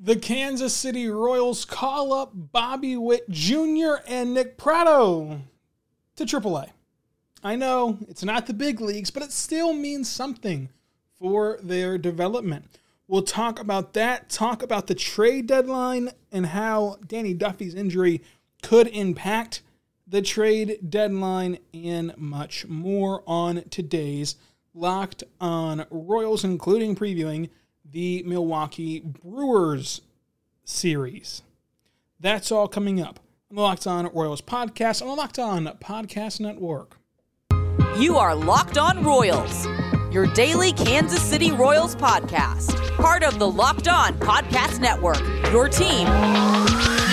The Kansas City Royals call up Bobby Witt Jr. and Nick Pratto to AAA. I know it's not the big leagues, but it still means something for their development. We'll talk about that, talk about the trade deadline and how Danny Duffy's injury could impact the trade deadline, and much more on today's Locked on Royals, including previewing the Milwaukee Brewers series. That's all coming up on the Locked On Royals podcast on the Locked On Podcast Network. You are Locked On Royals, your daily Kansas City Royals podcast, part of the Locked On Podcast Network, your team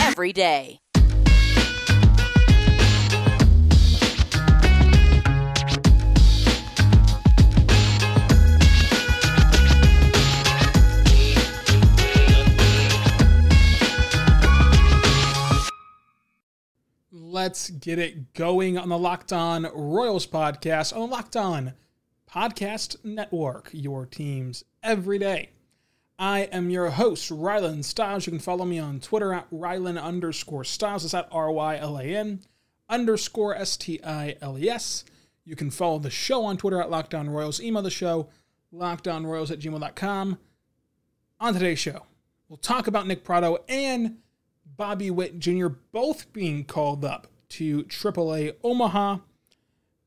every day. Let's get it going on the Locked On Royals podcast on the Locked On Podcast Network, your teams every day. I am your host, Rylan Stiles. You can follow me on Twitter at Rylan underscore Stiles. It's at R Y L A N underscore S T I L E S. You can follow the show on Twitter at Locked On Royals. Email the show, lockedonroyals at gmail.com. On today's show, we'll talk about Nick Pratto and Bobby Witt Jr. both being called up to AAA Omaha.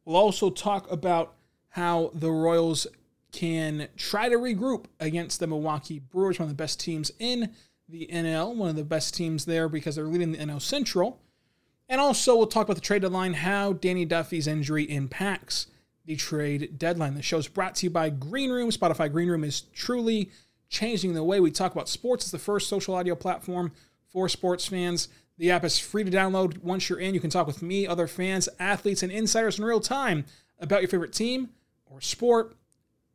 We'll also talk about how the Royals can try to regroup against the Milwaukee Brewers, one of the best teams in the NL, one of the best teams there because they're leading the NL Central. And also, we'll talk about the trade deadline, how Danny Duffy's injury impacts the trade deadline. The show's brought to you by Green Room. Spotify Green Room is truly changing the way we talk about sports. It's the first social audio platform for sports fans. The app is free to download. Once you're in, you can talk with me, other fans, athletes, and insiders in real time about your favorite team or sport,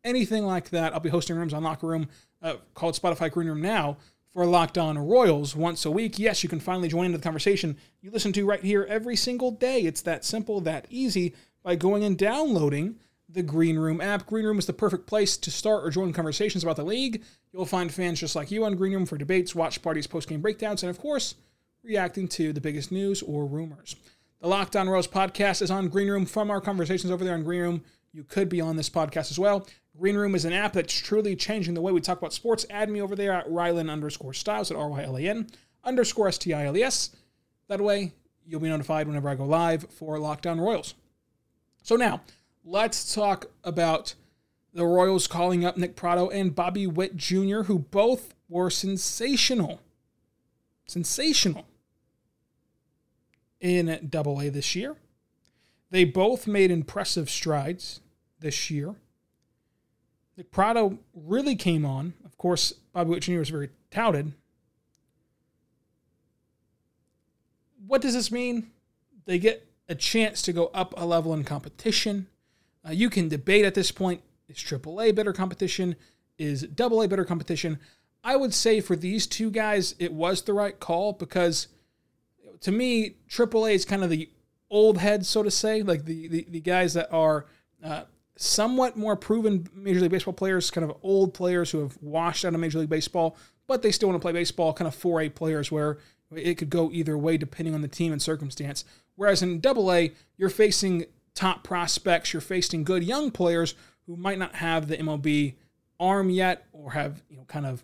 anything like that. I'll be hosting rooms on Locker Room uh, called Spotify Green Room now for Locked On Royals once a week. Yes, you can finally join into the conversation you listen to right here every single day. It's that simple, that easy by going and downloading the Green Room app. Green Room is the perfect place to start or join conversations about the league. You'll find fans just like you on Green Room for debates, watch parties, post game breakdowns, and of course, reacting to the biggest news or rumors. The Locked On Royals podcast is on Green Room from our conversations over there on Green Room. You could be on this podcast as well. Green Room is an app that's truly changing the way we talk about sports. Add me over there at Rylan underscore Stiles at R Y L A N underscore S T I L E S. That way, you'll be notified whenever I go live for Locked On Royals. So now, let's talk about the Royals calling up Nick Pratto and Bobby Witt Jr., who both were sensational. Sensational in Double A this year. They both made impressive strides this year. Nick Pratto really came on. Of course, Bobby Witt Jr. was very touted. What does this mean? They get a chance to go up a level in competition. Uh, you can debate at this point is AAA better competition? Is AA better competition? I would say for these two guys, it was the right call because to me, AAA is kind of the old heads, so to say, like the, the, the guys that are uh, somewhat more proven Major League Baseball players, kind of old players who have washed out of Major League Baseball, but they still want to play baseball, kind of 4A players where it could go either way depending on the team and circumstance. Whereas in AA, you're facing top prospects, you're facing good young players who might not have the MLB arm yet or have, you know, kind of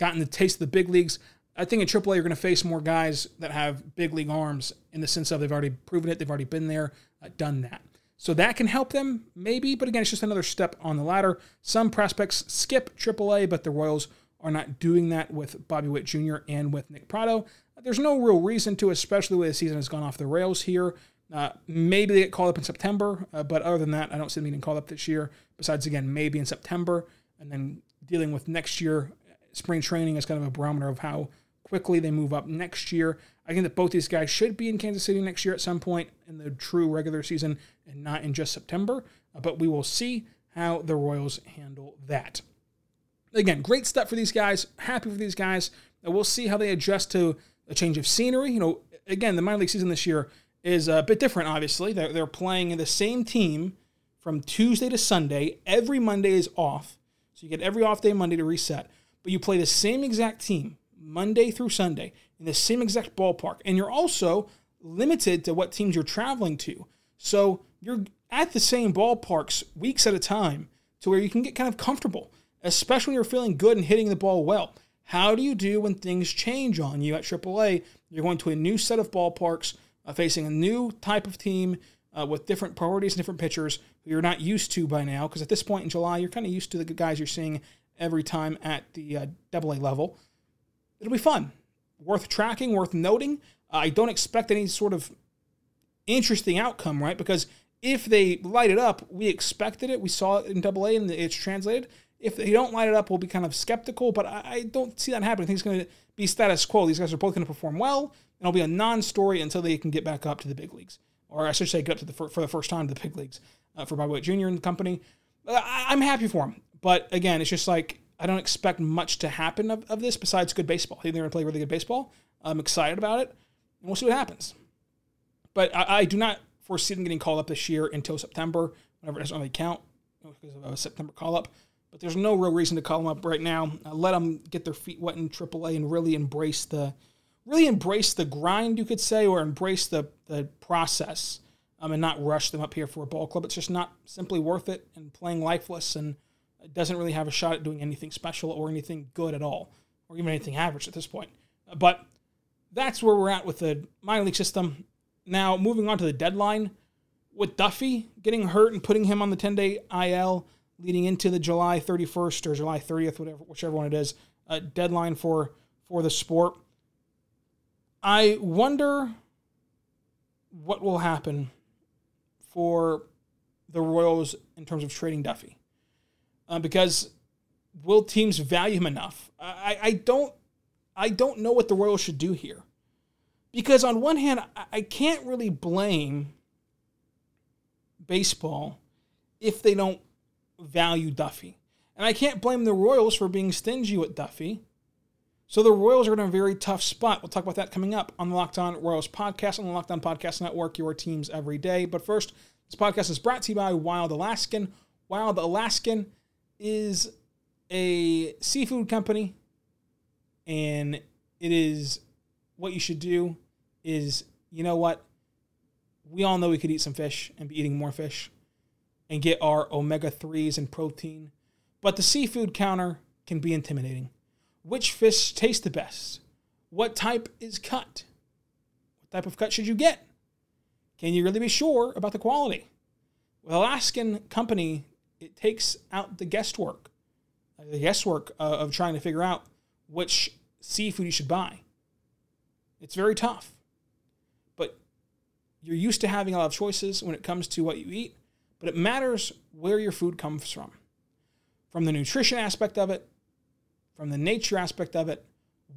gotten the taste of the big leagues. I think in AAA you're going to face more guys that have big league arms in the sense of they've already proven it, they've already been there, uh, done that. So that can help them, maybe, but again, it's just another step on the ladder. Some prospects skip AAA, but the Royals are not doing that with Bobby Witt Jr. and with Nick Pratto. There's no real reason to, especially the way the season has gone off the rails here. Uh, maybe they get called up in September, uh, but other than that, I don't see them getting called up this year. Besides, again, maybe in September, and then dealing with next year spring training is kind of a barometer of how quickly they move up next year. I think that both these guys should be in Kansas City next year at some point in the true regular season and not in just September. Uh, but we will see how the Royals handle that. Again, great step for these guys. Happy for these guys. Uh, we'll see how they adjust to a change of scenery. You know, again, the minor league season this year is a bit different, obviously. They're, they're playing in the same team from Tuesday to Sunday. Every Monday is off. So you get every off day Monday to reset. But you play the same exact team Monday through Sunday in the same exact ballpark. And you're also limited to what teams you're traveling to. So you're at the same ballparks weeks at a time to where you can get kind of comfortable, especially when you're feeling good and hitting the ball well. How do you do when things change on you at AAA? You're going to a new set of ballparks, uh, facing a new type of team uh, with different priorities and different pitchers who you're not used to by now. Because at this point in July, you're kind of used to the guys you're seeing every time at the uh, AA level. It'll be fun, worth tracking, worth noting. I don't expect any sort of interesting outcome, right? Because if they light it up, we expected it. We saw it in AA and it's translated. If they don't light it up, we'll be kind of skeptical, but I, don't see that happening. I think it's going to be status quo. These guys are both going to perform well, and it'll be a non story until they can get back up to the big leagues. Or I should say, get up to the, for, the first time to the big leagues uh, for Bobby Witt Jr. and company. I'm happy for him. But again, it's just like I don't expect much to happen of, of this besides good baseball. I think they're going to play really good baseball. I'm excited about it, and we'll see what happens. But I, I do not foresee them getting called up this year until September, whenever it doesn't really count because of a September call up. But there's no real reason to call them up right now. Uh, let them get their feet wet in AAA and really embrace the, really embrace the grind, you could say, or embrace the the process, um, and not rush them up here for a ball club. It's just not simply worth it, and playing lifeless, and doesn't really have a shot at doing anything special or anything good at all, or even anything average at this point. But that's where we're at with the minor league system. Now, moving on to the deadline, with Duffy getting hurt and putting him on the 10 day IL leading into the July 31st or July 30th, whatever, whichever one it is, uh, deadline for for the sport. I wonder what will happen for the Royals in terms of trading Duffy, uh, because will teams value him enough? I, I don't I don't know what the Royals should do here. Because on one hand, I can't really blame baseball if they don't value Duffy. And I can't blame the Royals for being stingy with Duffy. So the Royals are in a very tough spot. We'll talk about that coming up on the Locked On Royals podcast on the Locked On Podcast Network, your teams every day. But first, this podcast is brought to you by Wild Alaskan. Wild Alaskan is a seafood company, and it is what you should do is, you know what? We all know we could eat some fish and be eating more fish and get our omega 3s and protein. But the seafood counter can be intimidating. Which fish taste the best? What type is cut? What type of cut should you get? Can you really be sure about the quality? Well, Alaskan Company, it takes out the guesswork, the guesswork uh, of trying to figure out which seafood you should buy. It's very tough. But you're used to having a lot of choices when it comes to what you eat, but it matters where your food comes from. From the nutrition aspect of it, from the nature aspect of it,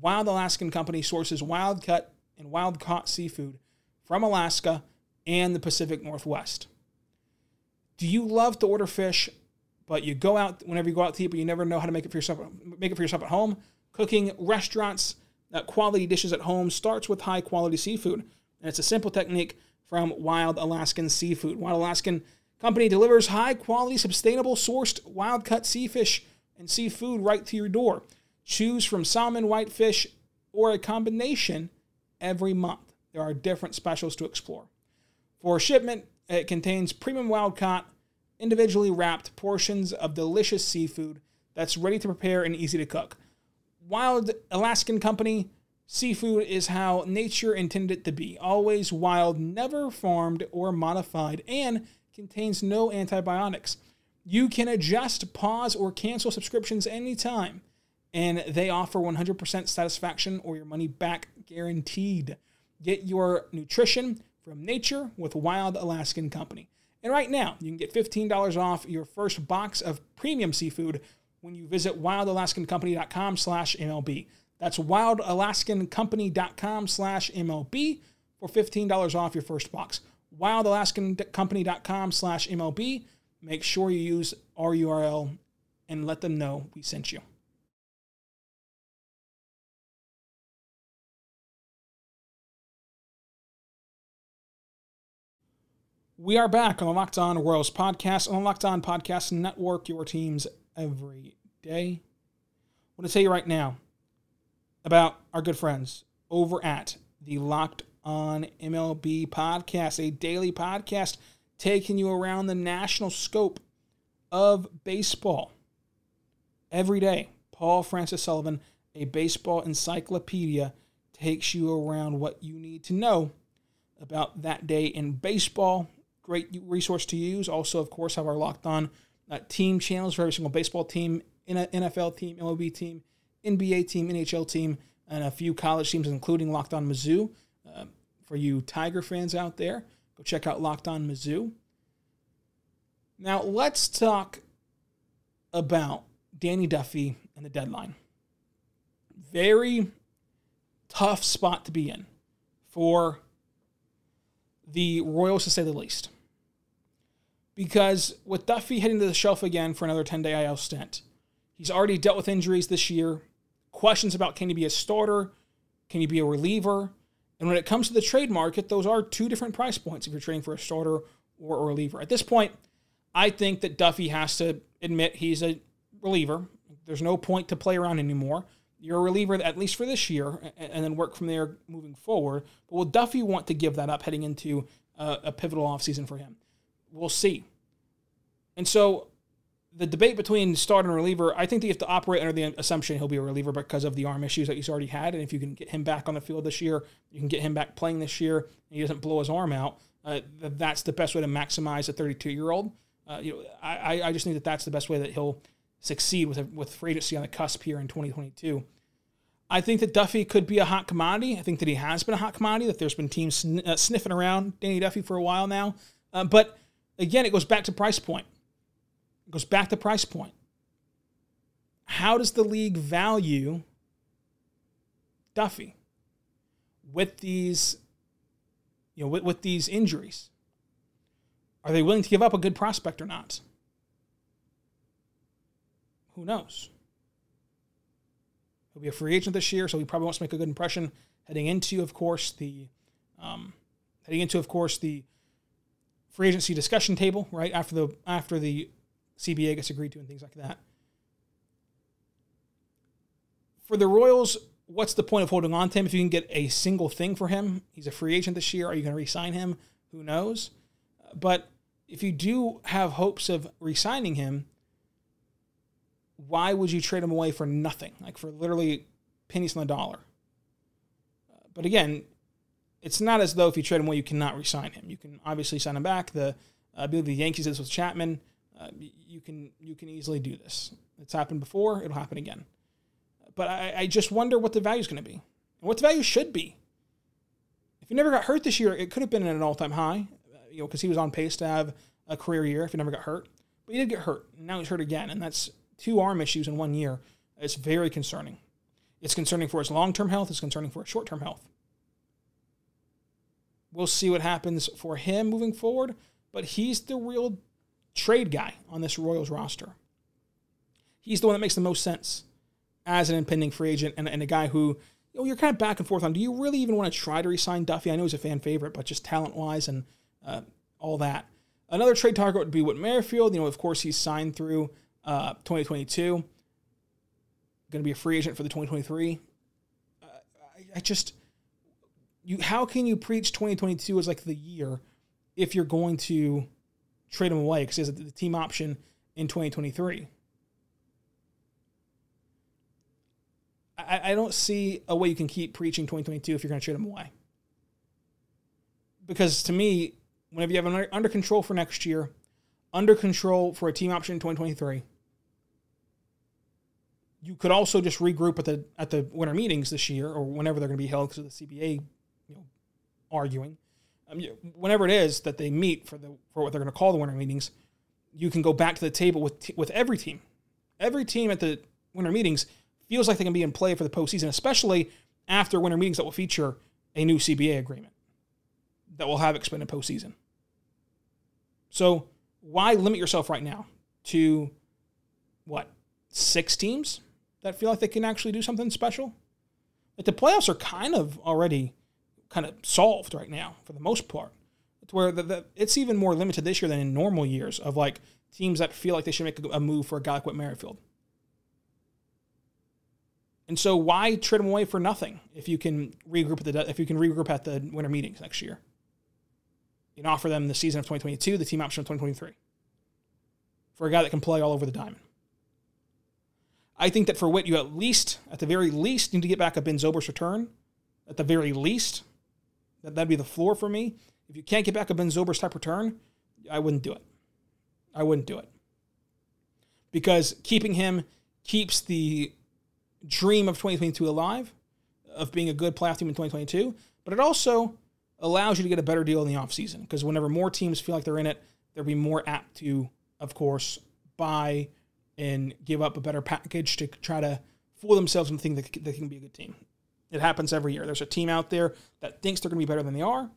Wild Alaskan Company sources wild cut and wild caught seafood from Alaska and the Pacific Northwest. Do you love to order fish, but you go out whenever you go out to eat, but you never know how to make it for yourself? Make it for yourself at home. Cooking restaurants uh, quality dishes at home starts with high quality seafood. And it's a simple technique from Wild Alaskan Seafood. Wild Alaskan Company delivers high quality, sustainable, sourced wild cut sea fish and seafood right to your door. Choose from salmon, whitefish, or a combination every month. There are different specials to explore. For shipment, it contains premium wild caught, individually wrapped portions of delicious seafood that's ready to prepare and easy to cook. Wild Alaskan Company seafood is how nature intended it to be always wild, never farmed or modified, and contains no antibiotics. You can adjust, pause, or cancel subscriptions anytime, and they offer 100% satisfaction or your money back guaranteed. Get your nutrition from nature with Wild Alaskan Company. And right now, you can get $15 off your first box of premium seafood when you visit wildalaskancompany.com slash MLB. That's wildalaskancompany.com slash MLB for $15 off your first box. wildalaskancompany.com slash MLB. Make sure you use our URL and let them know we sent you. We are back on the Locked On Royals podcast on the Locked On Podcast Network, your teams every day. I want to tell you right now about our good friends over at the Locked On MLB podcast, a daily podcast taking you around the national scope of baseball. Every day, Paul Francis Sullivan, a baseball encyclopedia, takes you around what you need to know about that day in baseball. Great resource to use. Also, of course, have our locked on uh, team channels for every single baseball team, NFL team, MLB team, NBA team, NHL team, and a few college teams, including Locked On Mizzou. Uh, for you Tiger fans out there, go check out Locked On Mizzou. Now, let's talk about Danny Duffy and the deadline. Very tough spot to be in for the Royals, to say the least. Because with Duffy to the shelf again for another 10 day IL stint, he's already dealt with injuries this year. Questions about can he be a starter? Can he be a reliever? And when it comes to the trade market, those are two different price points if you're trading for a starter or a reliever. At this point, I think that Duffy has to admit he's a reliever. There's no point to play around anymore. You're a reliever, at least for this year, and then work from there moving forward. But will Duffy want to give that up heading into a, a pivotal offseason for him? We'll see. And so the debate between start and reliever, I think you have to operate under the assumption he'll be a reliever because of the arm issues that he's already had. And if you can get him back on the field this year, you can get him back playing this year, and he doesn't blow his arm out. Uh, that's the best way to maximize a 32 year old. Uh, you know, I, I just think that that's the best way that he'll succeed with with free agency on the cusp here in 2022. I think that Duffy could be a hot commodity. I think that he has been a hot commodity. That there's been teams sn- uh, sniffing around Danny Duffy for a while now. Uh, but again, it goes back to price point. It goes back to price point. How does the league value Duffy with these, you know, with, with these injuries? Are they willing to give up a good prospect or not? Who knows? He'll be a free agent this year, so he probably wants to make a good impression heading into, of course, the um, heading into, of course, the free agency discussion table, right after the after the CBA gets agreed to and things like that. For the Royals, what's the point of holding on to him if you can get a single thing for him? He's a free agent this year. Are you going to re-sign him? Who knows? But if you do have hopes of re-signing him, why would you trade him away for nothing? Like for literally pennies on the dollar. But again, it's not as though if you trade him away, you cannot re-sign him. You can obviously sign him back. The I believe the Yankees did this with Chapman. Uh, you can you can easily do this. It's happened before. It'll happen again. But I, I just wonder what the value is going to be, and what the value should be. If he never got hurt this year, it could have been at an all-time high, you know, because he was on pace to have a career year if he never got hurt. But he did get hurt. And now he's hurt again, and that's two arm issues in one year. It's very concerning. It's concerning for his long-term health. It's concerning for his short-term health. We'll see what happens for him moving forward, but he's the real trade guy on this Royals roster. He's the one that makes the most sense as an impending free agent and, and a guy who you know, you're kind of back and forth on. Do you really even want to try to resign Duffy? I know he's a fan favorite, but just talent wise and uh, all that. Another trade target would be Whit Merrifield. You know, of course, he's signed through uh, 2022. Going to be a free agent for the 2023. Uh, I, I just you how can you preach 2022 as like the year if you're going to trade him away because he has the team option in 2023? I, don't see a way you can keep preaching 2022 if you're going to trade him away. Because to me, whenever you have him under control for next year, under control for a team option in 2023, you could also just regroup at the at the winter meetings this year or whenever they're going to be held because of the CBA you know, arguing. Um, whenever it is that they meet for the for what they're going to call the winter meetings, you can go back to the table with t- with every team. Every team at the winter meetings feels like they can be in play for the postseason, especially after winter meetings that will feature a new CBA agreement that will have expanded postseason. So why limit yourself right now to what six teams that feel like they can actually do something special? Like the playoffs are kind of already kind of solved right now for the most part. It's where the, the, it's even more limited this year than in normal years of like teams that feel like they should make a, a move for a guy like Whit Merrifield. And so why trade him away for nothing if you can regroup at the if you can regroup at the winter meetings next year? You can offer them the season of 2022, the team option of 2023. For a guy that can play all over the diamond. I think that for Whit, you at least, at the very least, need to get back a Ben Zobrist return. At the very least. That, that'd be the floor for me. If you can't get back a Ben Zobrist type return, I wouldn't do it. I wouldn't do it. Because keeping him keeps the dream of 2022 alive, of being a good playoff team in 2022, but it also allows you to get a better deal in the offseason. Because whenever more teams feel like they're in it, they'll be more apt to, of course, buy and give up a better package to try to fool themselves into thinking that they can be a good team. It happens every year. There's a team out there that thinks they're going to be better than they are,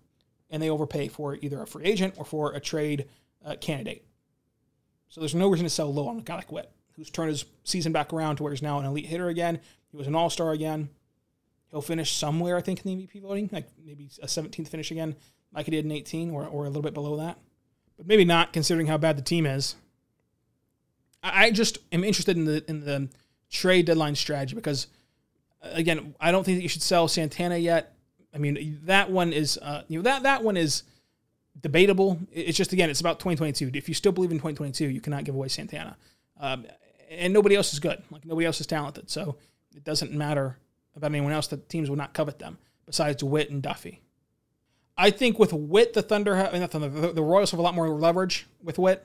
and they overpay for either a free agent or for a trade uh, candidate. So there's no reason to sell low on a guy like Whit, who's turned his season back around to where he's now an elite hitter again. He was an all star again. He'll finish somewhere, I think, in the MVP voting, like maybe a 17th finish again, like he did in 18 or, or a little bit below that. But maybe not, considering how bad the team is. I just am interested in the in the trade deadline strategy because again, I don't think that you should sell Santana yet. I mean, that one is uh, you know that that one is debatable. It's just again, it's about 2022. If you still believe in 2022, you cannot give away Santana, um, and nobody else is good. Like nobody else is talented, so it doesn't matter about anyone else. The teams would not covet them besides Whit and Duffy. I think with Whit, the Thunder, have, not Thunder, the, the Royals have a lot more leverage with Whit.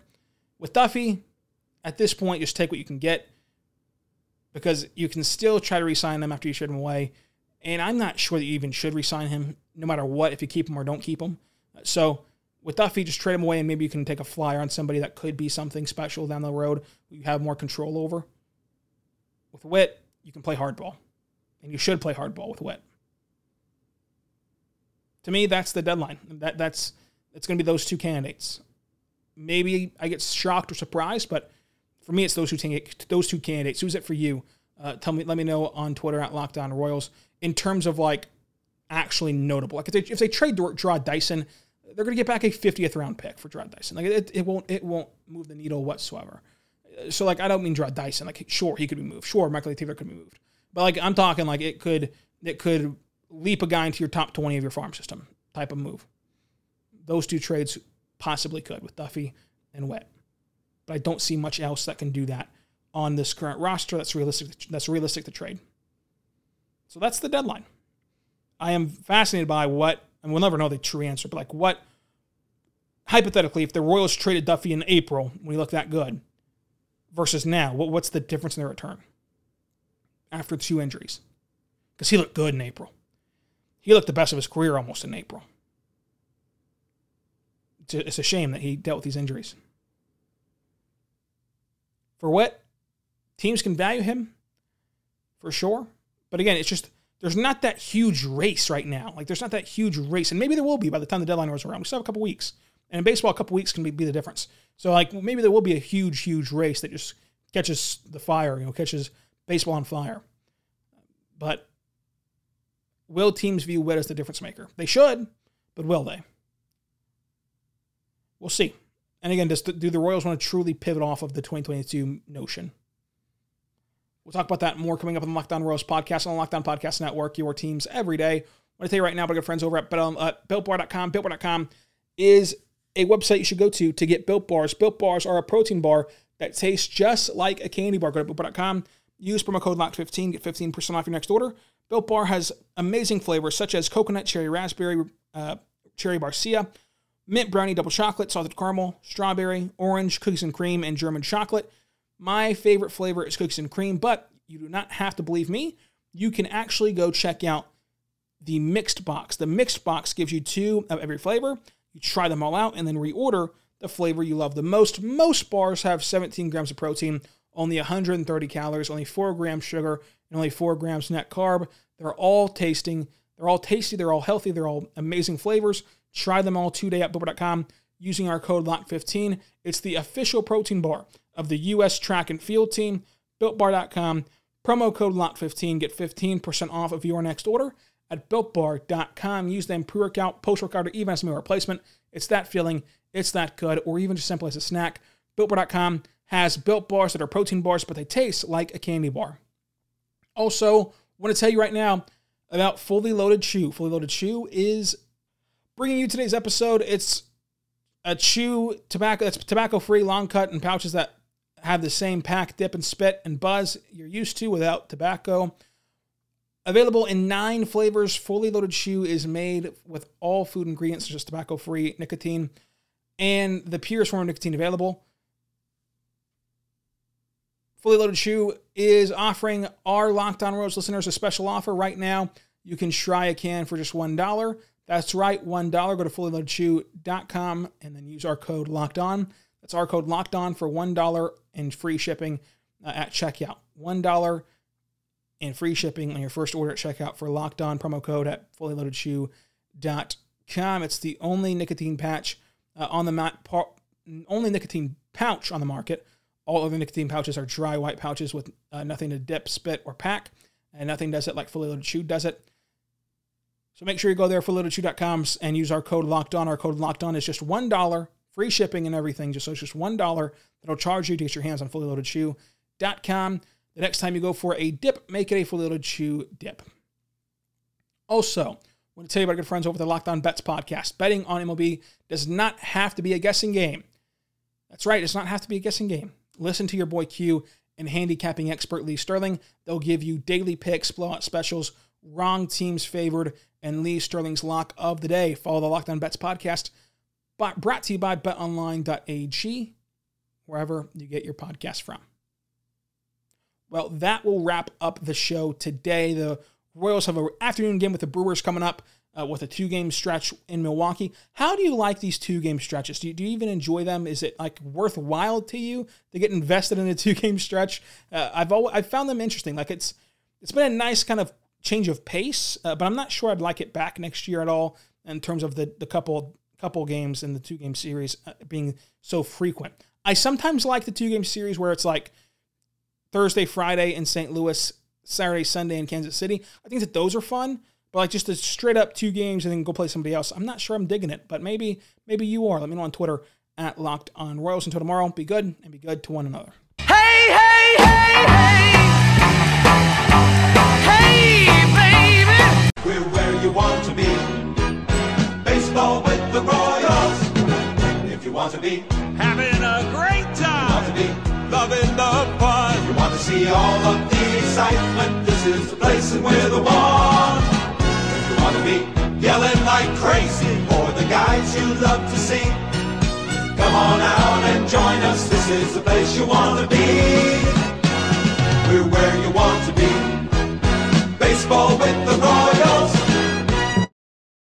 With Duffy, at this point, just take what you can get because you can still try to resign them after you trade him away. And I'm not sure that you even should resign him, no matter what, if you keep him or don't keep him. So with Duffy, just trade him away, and maybe you can take a flyer on somebody that could be something special down the road you have more control over. With Whit, you can play hardball, and you should play hardball with Whit. To me, that's the deadline. That that's it's going to be those two candidates. Maybe I get shocked or surprised, but for me, it's those two those two candidates. Who's it for you? Uh, tell me, let me know on Twitter at Locked On Royals in terms of like actually notable. Like if they, if they trade Jarrod Dyson, they're going to get back a 50th round pick for Jarrod Dyson. Like it, it won't it won't move the needle whatsoever. So like I don't mean Jarrod Dyson. Like sure he could be moved. Sure Michael Taylor could be moved. But like I'm talking like it could it could leap a guy into your top 20 of your farm system type of move. Those two trades possibly could with Duffy and Whit but I don't see much else that can do that on this current roster that's realistic that's realistic to trade. So that's the deadline. I am fascinated by what, and we'll never know the true answer, but like what hypothetically, if the Royals traded Duffy in April when he looked that good versus now, what, what's the difference in their return after two injuries? Because he looked good in April. He looked the best of his career almost in April. It's a, it's a shame that he dealt with these injuries for what teams can value him for sure. But again, it's just there's not that huge race right now. Like there's not that huge race, and maybe there will be by the time the deadline rolls around. We still have a couple weeks, and in baseball, a couple weeks can be, be the difference. So like maybe there will be a huge, huge race that just catches the fire, you know, catches baseball on fire. But will teams view Whit as the difference maker? They should, but will they? We'll see. And again, does, do the Royals want to truly pivot off of the 2022 notion? We'll talk about that more coming up on the Locked On Royals podcast on the Locked On Podcast Network, your teams every day. I want to tell you right now, my good friends over at uh, BuiltBar.com. BuiltBar.com is a website you should go to to get Built Bars. Built Bars are a protein bar that tastes just like a candy bar. Go to BuiltBar.com. Use promo code LOCK15, get 15% off your next order. Built Bar has amazing flavors such as coconut, cherry, raspberry, uh, cherry barcia, mint brownie double chocolate, salted caramel, strawberry, orange, cookies and cream, and German chocolate. My favorite flavor is cookies and cream, but you do not have to believe me. You can actually go check out the mixed box. The mixed box gives you two of every flavor. You try them all out and then reorder the flavor you love the most. Most bars have 17 grams of protein, only 130 calories, only 4 grams sugar, and only 4 grams net carb. They're all tasting, they're all tasty, they're all healthy, they're all amazing flavors. Try them all today at BuiltBar.com using our code LOCK15. It's the official protein bar of the U.S. track and field team. BuiltBar.com, promo code LOCK15. Get 15% off of your next order at BuiltBar.com. Use them pre-workout, post-workout, or even as a meal replacement. It's that feeling. It's that good, or even just simply as a snack. BuiltBar.com has built bars that are protein bars, but they taste like a candy bar. Also, want to tell you right now about Fully Loaded Chew. Fully Loaded Chew is bringing you today's episode. It's a chew tobacco that's tobacco free, long cut, and pouches that have the same pack, dip, and spit and buzz you're used to without tobacco. Available in nine flavors, Fully Loaded Chew is made with all food ingredients, such as tobacco free, nicotine, and the purest form of nicotine available. Fully Loaded Chew is offering our Locked On Royals listeners a special offer right now. You can try a can for just $1. That's right, $1. Go to fullyloadedchew.com and then use our code Locked On. That's our code Locked On for $1 and free shipping uh, at checkout. $1 and free shipping on your first order at checkout for Locked On promo code at fullyloadedchew.com. It's the only nicotine patch uh, on the mat, only nicotine pouch on the market all other nicotine pouches are dry white pouches with uh, nothing to dip, spit, or pack, and nothing does it like Fully Loaded Chew does it. So make sure you go there, fullyloadedchew.com, and use our code Locked On. Our code Locked On is just one dollar, free shipping and everything. Just so it's just one dollar that'll charge you to get your hands on fullyloadedchew.com. The next time you go for a dip, make it a Fully Loaded Chew dip. Also, I want to tell you about good friends over the Locked On Bets podcast. Betting on MLB does not have to be a guessing game. That's right, it does not have to be a guessing game. Listen to your boy Q and handicapping expert Lee Sterling. They'll give you daily picks, blowout specials, wrong teams favored, and Lee Sterling's lock of the day. Follow the Locked On Bets podcast, brought to you by betonline.ag, wherever you get your podcast from. Well, that will wrap up the show today. The Royals have an afternoon game with the Brewers coming up uh, with a two game stretch in Milwaukee. How do you like these two game stretches? Do you, do you even enjoy them? Is it like worthwhile to you to get invested in a two game stretch? Uh, I've always, I've found them interesting. Like it's it's been a nice kind of change of pace, uh, but I'm not sure I'd like it back next year at all in terms of the the couple couple games in the two game series uh, being so frequent. I sometimes like the two game series where it's like Thursday, Friday in St. Louis, Saturday, Sunday in Kansas City. I think that those are fun. But like just a straight up two games and then go play somebody else. I'm not sure I'm digging it, but maybe maybe you are. Let me know on Twitter at Locked On Royals. Until tomorrow, be good and be good to one another. Hey, hey, hey, hey. Hey, We're where you want to be. Baseball with the Royals. If you want to be, Having a great time, you want to be. Loving the fun. If You want to see all of the excitement. This is the place and we're the one. If you want to be yelling like crazy for the guys you love to see. Come on out and join us. This is the place you want to be. We're where you want to be. Baseball with the